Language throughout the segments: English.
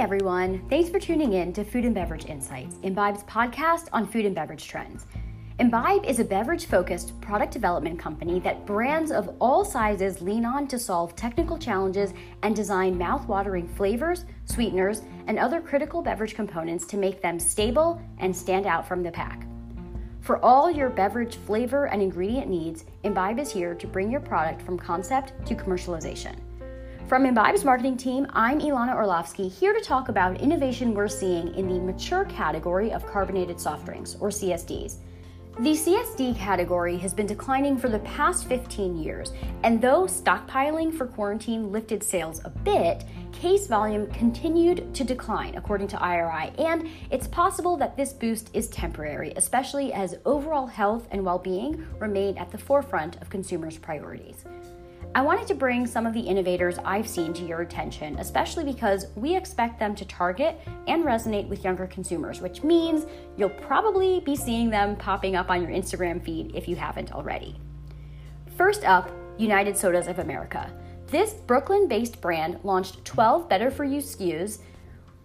everyone. Thanks for tuning in to Food and Beverage Insights, Imbibe's podcast on food and beverage trends. Imbibe is a beverage focused product development company that brands of all sizes lean on to solve technical challenges and design mouth-watering flavors, sweeteners, and other critical beverage components to make them stable and stand out from the pack. For all your beverage flavor and ingredient needs, Imbibe is here to bring your product from concept to commercialization. From Imbibe's marketing team, I'm Ilana Orlovsky, here to talk about innovation we're seeing in the mature category of carbonated soft drinks, or CSDs. The CSD category has been declining for the past 15 years, and though stockpiling for quarantine lifted sales a bit, case volume continued to decline, according to IRI, and it's possible that this boost is temporary, especially as overall health and well being remain at the forefront of consumers' priorities. I wanted to bring some of the innovators I've seen to your attention, especially because we expect them to target and resonate with younger consumers, which means you'll probably be seeing them popping up on your Instagram feed if you haven't already. First up, United Sodas of America. This Brooklyn based brand launched 12 better for you SKUs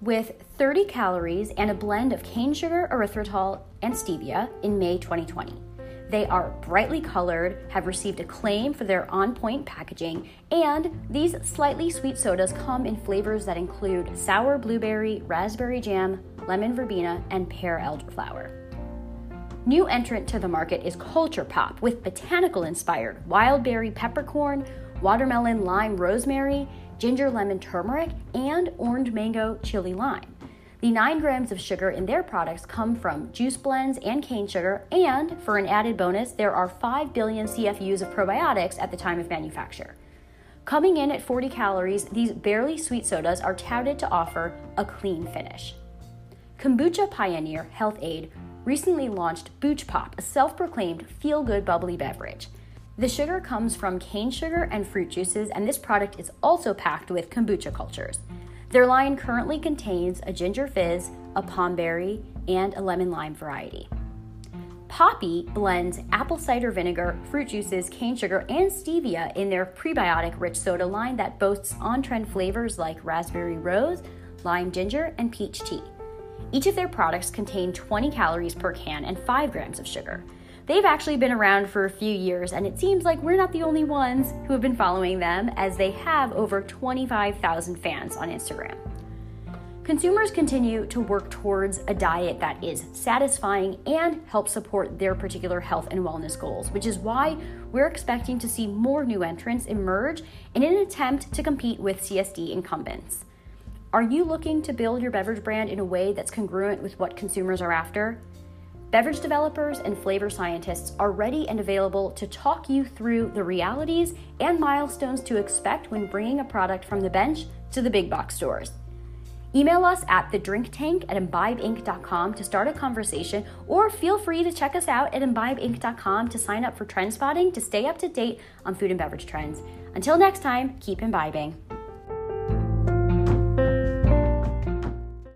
with 30 calories and a blend of cane sugar, erythritol, and stevia in May 2020. They are brightly colored, have received acclaim for their on point packaging, and these slightly sweet sodas come in flavors that include sour blueberry, raspberry jam, lemon verbena, and pear elderflower. New entrant to the market is Culture Pop with botanical inspired wild berry peppercorn, watermelon lime rosemary, ginger lemon turmeric, and orange mango chili lime. The 9 grams of sugar in their products come from juice blends and cane sugar, and for an added bonus, there are 5 billion CFUs of probiotics at the time of manufacture. Coming in at 40 calories, these barely sweet sodas are touted to offer a clean finish. Kombucha pioneer Health-Ade recently launched Booch Pop, a self proclaimed feel good bubbly beverage. The sugar comes from cane sugar and fruit juices, and this product is also packed with kombucha cultures. Their line currently contains a ginger fizz, a pomberry, and a lemon lime variety. Poppi blends apple cider vinegar, fruit juices, cane sugar, and stevia in their prebiotic rich soda line that boasts on trend flavors like raspberry rose, lime ginger, and peach tea. Each of their products contain 20 calories per can and 5 grams of sugar. They've actually been around for a few years, and it seems like we're not the only ones who have been following them, as they have over 25,000 fans on Instagram. Consumers continue to work towards a diet that is satisfying and helps support their particular health and wellness goals, which is why we're expecting to see more new entrants emerge in an attempt to compete with CSD incumbents. Are you looking to build your beverage brand in a way that's congruent with what consumers are after? Beverage developers and flavor scientists are ready and available to talk you through the realities and milestones to expect when bringing a product from the bench to the big box stores. Email us at thedrinktank at imbibeinc.com to start a conversation, or feel free to check us out at imbibeinc.com to sign up for trend spotting to stay up to date on food and beverage trends. Until next time, keep imbibing.